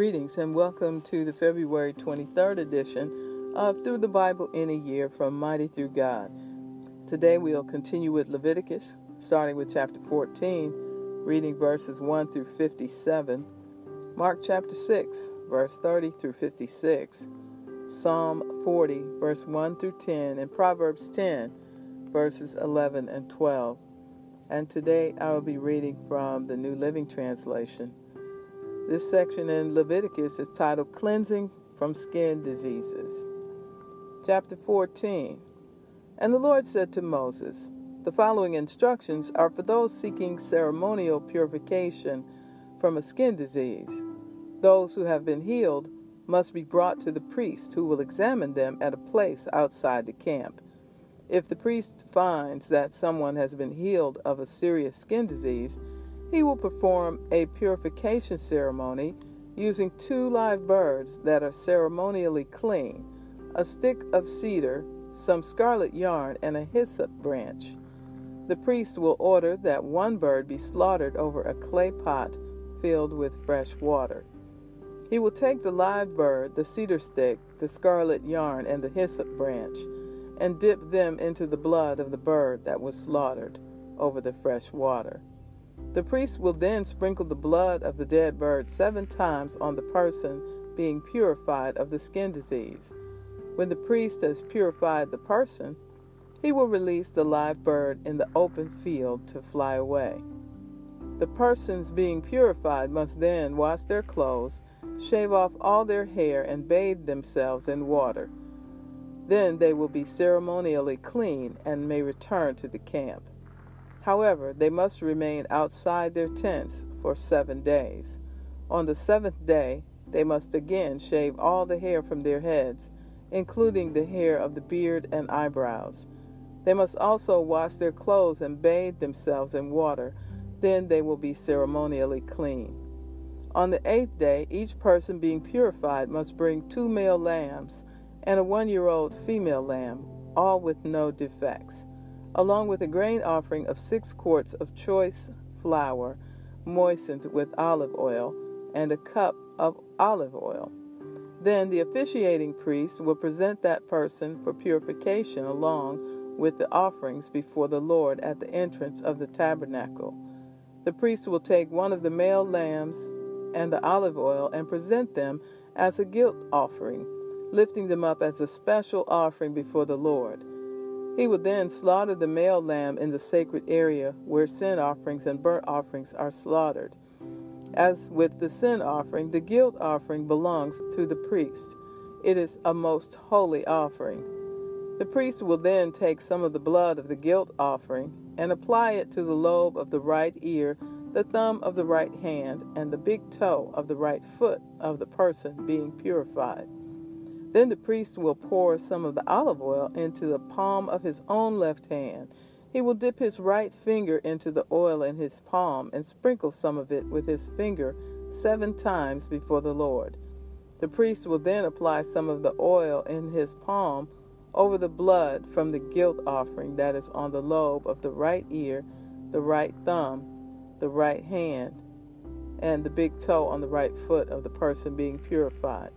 Greetings and welcome to the February 23rd edition of Through the Bible in a Year from Mighty Through God. Today we'll continue with Leviticus, starting with chapter 14, reading verses 1 through 57, Mark chapter 6, verse 30 through 56, Psalm 40, verse 1 through 10, and Proverbs 10, verses 11 and 12. And today I will be reading from the New Living Translation. This section in Leviticus is titled Cleansing from Skin Diseases. Chapter 14 And the Lord said to Moses, The following instructions are for those seeking ceremonial purification from a skin disease. Those who have been healed must be brought to the priest, who will examine them at a place outside the camp. If the priest finds that someone has been healed of a serious skin disease, he will perform a purification ceremony using two live birds that are ceremonially clean, a stick of cedar, some scarlet yarn, and a hyssop branch. The priest will order that one bird be slaughtered over a clay pot filled with fresh water. He will take the live bird, the cedar stick, the scarlet yarn, and the hyssop branch, and dip them into the blood of the bird that was slaughtered over the fresh water. The priest will then sprinkle the blood of the dead bird seven times on the person being purified of the skin disease. When the priest has purified the person, he will release the live bird in the open field to fly away. The persons being purified must then wash their clothes, shave off all their hair, and bathe themselves in water. Then they will be ceremonially clean and may return to the camp. However, they must remain outside their tents for seven days. On the seventh day, they must again shave all the hair from their heads, including the hair of the beard and eyebrows. They must also wash their clothes and bathe themselves in water. Then they will be ceremonially clean. On the eighth day, each person being purified must bring two male lambs and a one year old female lamb, all with no defects along with a grain offering of six quarts of choice flour moistened with olive oil and a cup of olive oil. Then the officiating priest will present that person for purification along with the offerings before the Lord at the entrance of the tabernacle. The priest will take one of the male lambs and the olive oil and present them as a guilt offering, lifting them up as a special offering before the Lord. He would then slaughter the male lamb in the sacred area where sin offerings and burnt offerings are slaughtered. As with the sin offering, the guilt offering belongs to the priest. It is a most holy offering. The priest will then take some of the blood of the guilt offering and apply it to the lobe of the right ear, the thumb of the right hand, and the big toe of the right foot of the person being purified. Then the priest will pour some of the olive oil into the palm of his own left hand. He will dip his right finger into the oil in his palm and sprinkle some of it with his finger seven times before the Lord. The priest will then apply some of the oil in his palm over the blood from the guilt offering that is on the lobe of the right ear, the right thumb, the right hand, and the big toe on the right foot of the person being purified.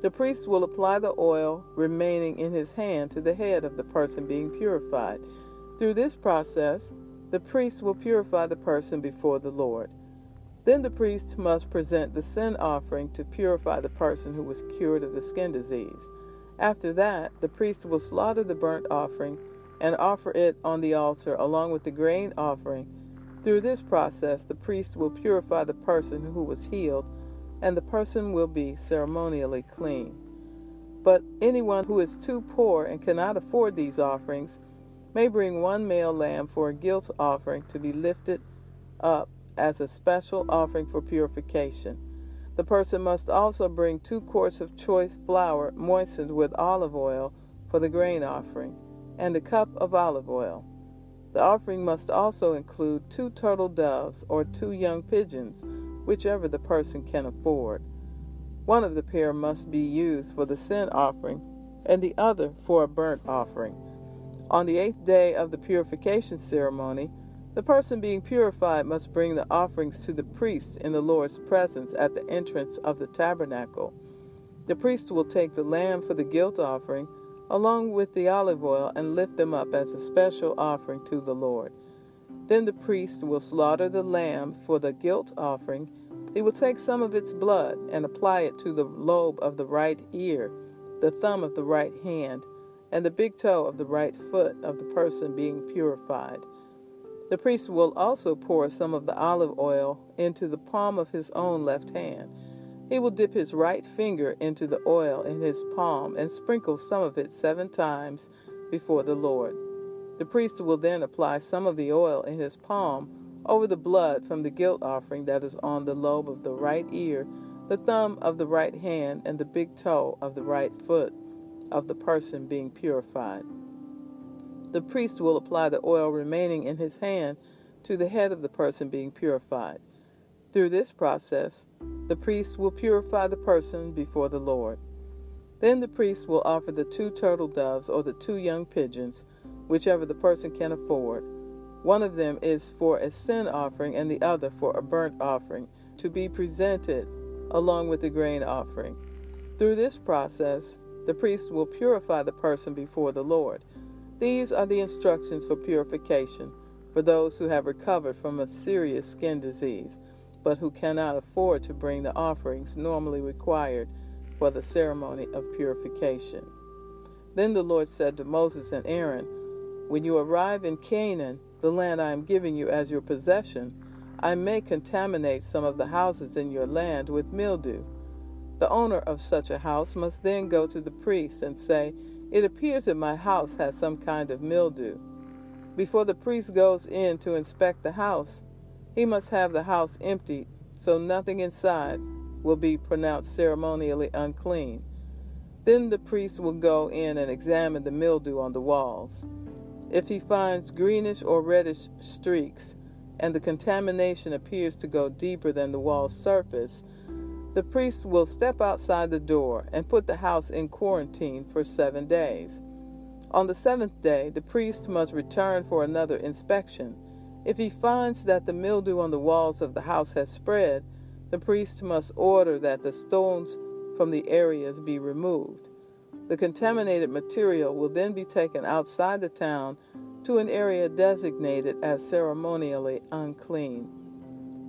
The priest will apply the oil remaining in his hand to the head of the person being purified. Through this process, the priest will purify the person before the Lord. Then the priest must present the sin offering to purify the person who was cured of the skin disease. After that, the priest will slaughter the burnt offering and offer it on the altar along with the grain offering. Through this process, the priest will purify the person who was healed and the person will be ceremonially clean. But anyone who is too poor and cannot afford these offerings may bring one male lamb for a guilt offering to be lifted up as a special offering for purification. The person must also bring two quarts of choice flour moistened with olive oil for the grain offering, and a cup of olive oil. The offering must also include two turtle doves or two young pigeons whichever the person can afford. One of the pair must be used for the sin offering, and the other for a burnt offering. On the eighth day of the purification ceremony, The person being purified must bring the offerings to the priest in the Lord's presence at the entrance of the tabernacle. The priest will take the lamb for the guilt offering, along with the olive oil, and lift them up as a special offering to the Lord. Then the priest will slaughter the lamb for the guilt offering. He will take some of its blood and apply it to the lobe of the right ear, the thumb of the right hand, and the big toe of the right foot of the person being purified. The priest will also pour some of the olive oil into the palm of his own left hand. He will dip his right finger into the oil in his palm and sprinkle some of it seven times before the Lord. The priest will then apply some of the oil in his palm over the blood from the guilt offering that is on the lobe of the right ear, the thumb of the right hand, and the big toe of the right foot of the person being purified. The priest will apply the oil remaining in his hand to the head of the person being purified. Through this process, the priest will purify the person before the Lord. Then the priest will offer the two turtle doves or the two young pigeons, whichever the person can afford. One of them is for a sin offering and the other for a burnt offering, to be presented along with the grain offering. Through this process, the priest will purify the person before the Lord. These are the instructions for purification for those who have recovered from a serious skin disease, but who cannot afford to bring the offerings normally required for the ceremony of purification. Then the Lord said to Moses and Aaron, When you arrive in Canaan, the land I am giving you as your possession, I may contaminate some of the houses in your land with mildew. The owner of such a house must then go to the priest and say, it appears that my house has some kind of mildew. Before the priest goes in to inspect the house, he must have the house emptied so nothing inside will be pronounced ceremonially unclean. Then the priest will go in and examine the mildew on the walls. If he finds greenish or reddish streaks, and the contamination appears to go deeper than the wall's surface, the priest will step outside the door and put the house in quarantine for seven days. On the seventh day, the priest must return for another inspection. If he finds that the mildew on the walls of the house has spread, the priest must order that the stones from the areas be removed. The contaminated material will then be taken outside the town to an area designated as ceremonially unclean.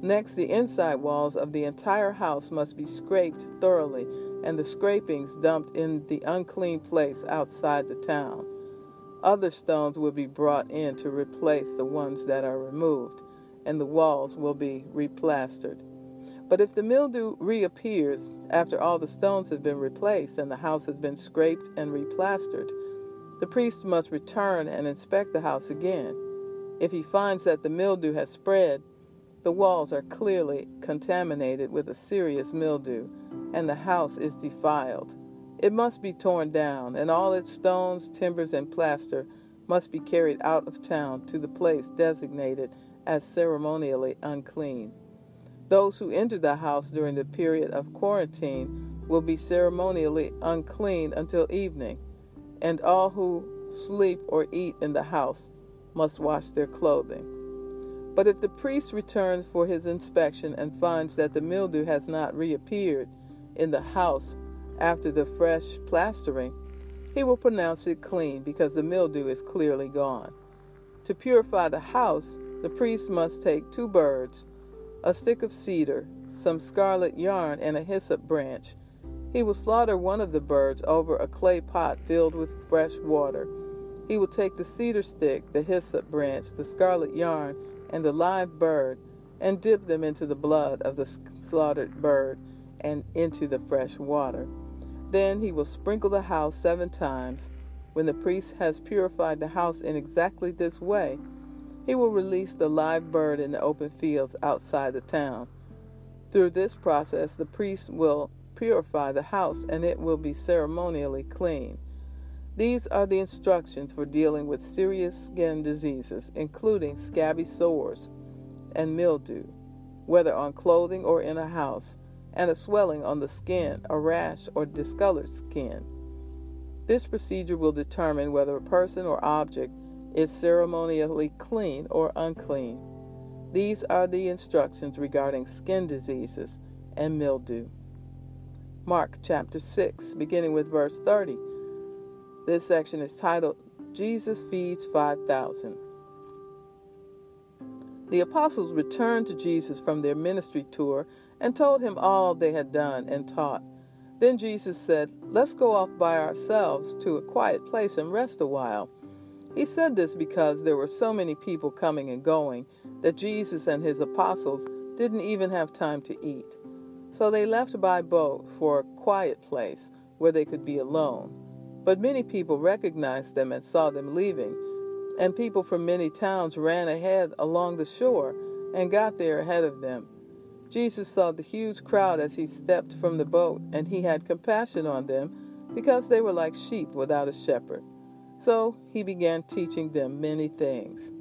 Next, the inside walls of the entire house must be scraped thoroughly, and the scrapings dumped in the unclean place outside the town. Other stones will be brought in to replace the ones that are removed, and the walls will be replastered. But if the mildew reappears after all the stones have been replaced and the house has been scraped and replastered, the priest must return and inspect the house again. If he finds that the mildew has spread, the walls are clearly contaminated with a serious mildew, and the house is defiled. It must be torn down, and all its stones, timbers, and plaster must be carried out of town to the place designated as ceremonially unclean. Those who enter the house during the period of quarantine will be ceremonially unclean until evening, and all who sleep or eat in the house must wash their clothing. But if the priest returns for his inspection and finds that the mildew has not reappeared in the house after the fresh plastering, he will pronounce it clean because the mildew is clearly gone. To purify the house, the priest must take two birds, a stick of cedar, some scarlet yarn, and a hyssop branch. He will slaughter one of the birds over a clay pot filled with fresh water. He will take the cedar stick, the hyssop branch, the scarlet yarn, and the live bird, and dip them into the blood of the slaughtered bird and into the fresh water. Then he will sprinkle the house seven times. When the priest has purified the house in exactly this way, he will release the live bird in the open fields outside the town. Through this process, the priest will purify the house and it will be ceremonially clean. These are the instructions for dealing with serious skin diseases, including scabby sores and mildew, whether on clothing or in a house, and a swelling on the skin, a rash, or discolored skin. This procedure will determine whether a person or object is ceremonially clean or unclean. These are the instructions regarding skin diseases and mildew. Mark chapter 6, beginning with verse 30. This section is titled Jesus Feeds 5,000. The apostles returned to Jesus from their ministry tour and told him all they had done and taught. Then Jesus said, Let's go off by ourselves to a quiet place and rest a while. He said this because there were so many people coming and going that Jesus and his apostles didn't even have time to eat. So they left by boat for a quiet place where they could be alone. But many people recognized them and saw them leaving, and people from many towns ran ahead along the shore and got there ahead of them. Jesus saw the huge crowd as he stepped from the boat, and he had compassion on them because they were like sheep without a shepherd. So he began teaching them many things.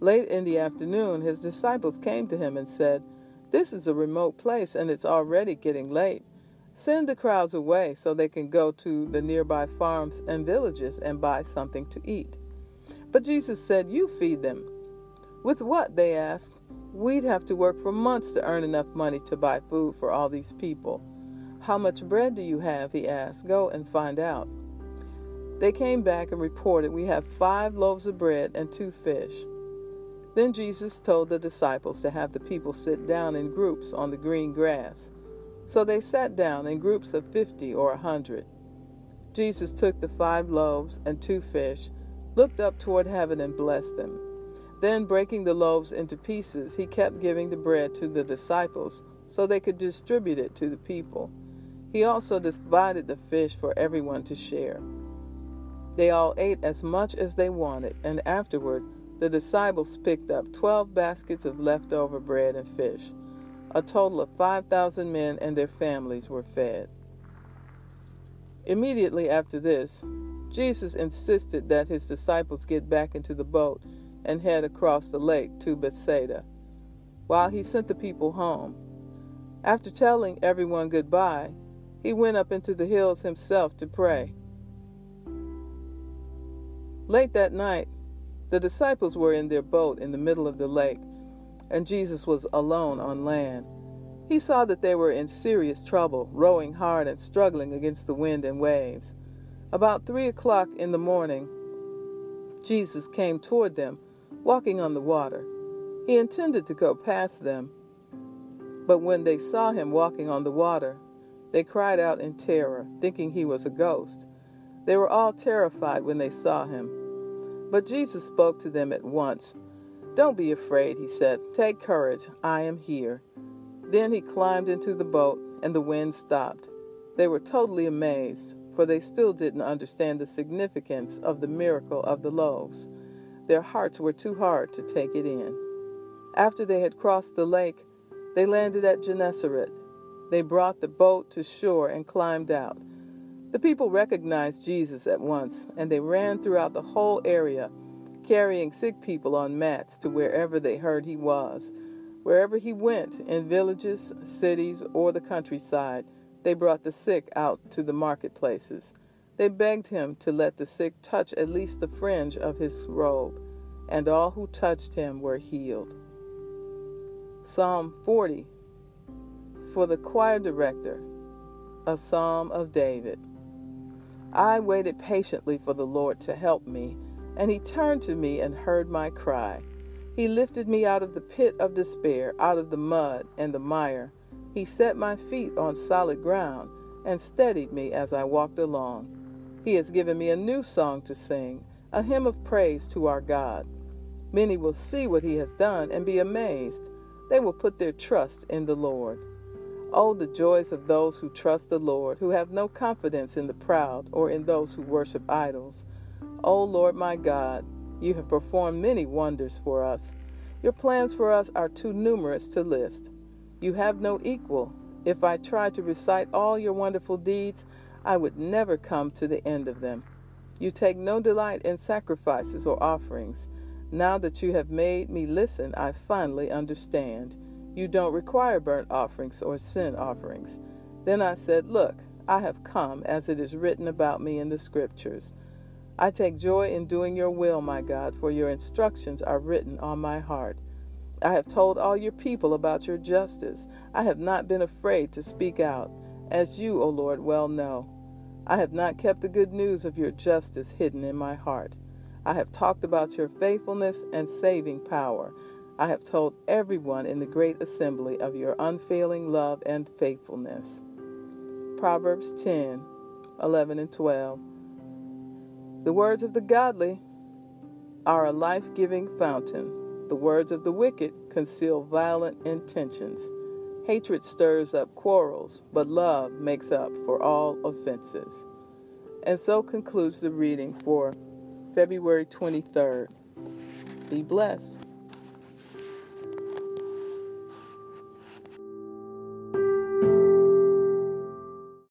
Late in the afternoon, his disciples came to him and said, This is a remote place and it's already getting late. Send the crowds away so they can go to the nearby farms and villages and buy something to eat. But Jesus said, You feed them. With what? They asked. We'd have to work for months to earn enough money to buy food for all these people. How much bread do you have? He asked. Go and find out. They came back and reported, We have five loaves of bread and two fish. Then Jesus told the disciples to have the people sit down in groups on the green grass. So they sat down in groups of fifty or a hundred. Jesus took the five loaves and two fish, looked up toward heaven, and blessed them. Then, breaking the loaves into pieces, he kept giving the bread to the disciples so they could distribute it to the people. He also divided the fish for everyone to share. They all ate as much as they wanted, and afterward the disciples picked up twelve baskets of leftover bread and fish. A total of 5,000 men and their families were fed. Immediately after this, Jesus insisted that his disciples get back into the boat and head across the lake to Bethsaida, while he sent the people home. After telling everyone goodbye, he went up into the hills himself to pray. Late that night, the disciples were in their boat in the middle of the lake, and Jesus was alone on land. He saw that they were in serious trouble, rowing hard and struggling against the wind and waves. About three o'clock in the morning, Jesus came toward them, walking on the water. He intended to go past them, but when they saw him walking on the water, they cried out in terror, thinking he was a ghost. They were all terrified when they saw him. But Jesus spoke to them at once. Don't be afraid, he said. Take courage. I am here. Then he climbed into the boat, and the wind stopped. They were totally amazed, for they still didn't understand the significance of the miracle of the loaves. Their hearts were too hard to take it in. After they had crossed the lake, they landed at Gennesaret. They brought the boat to shore and climbed out. The people recognized Jesus at once, and they ran throughout the whole area, carrying sick people on mats to wherever they heard he was. Wherever he went, in villages, cities, or the countryside, they brought the sick out to the marketplaces. They begged him to let the sick touch at least the fringe of his robe, and all who touched him were healed. Psalm 40 For the choir director, a psalm of David. I waited patiently for the Lord to help me, and he turned to me and heard my cry. He lifted me out of the pit of despair, out of the mud and the mire. He set my feet on solid ground and steadied me as I walked along. He has given me a new song to sing, a hymn of praise to our God. Many will see what he has done and be amazed. They will put their trust in the Lord. Oh, the joys of those who trust the Lord, who have no confidence in the proud or in those who worship idols. Oh, Lord my God, you have performed many wonders for us. Your plans for us are too numerous to list. You have no equal. If I tried to recite all your wonderful deeds, I would never come to the end of them. You take no delight in sacrifices or offerings. Now that you have made me listen, I finally understand. You don't require burnt offerings or sin offerings. Then I said, Look, I have come as it is written about me in the Scriptures. I take joy in doing your will, my God, for your instructions are written on my heart. I have told all your people about your justice. I have not been afraid to speak out, as you, O Lord, well know. I have not kept the good news of your justice hidden in my heart. I have talked about your faithfulness and saving power. I have told everyone in the great assembly of your unfailing love and faithfulness. Proverbs 10 11 and 12. The words of the godly are a life giving fountain. The words of the wicked conceal violent intentions. Hatred stirs up quarrels, but love makes up for all offenses. And so concludes the reading for February 23rd. Be blessed.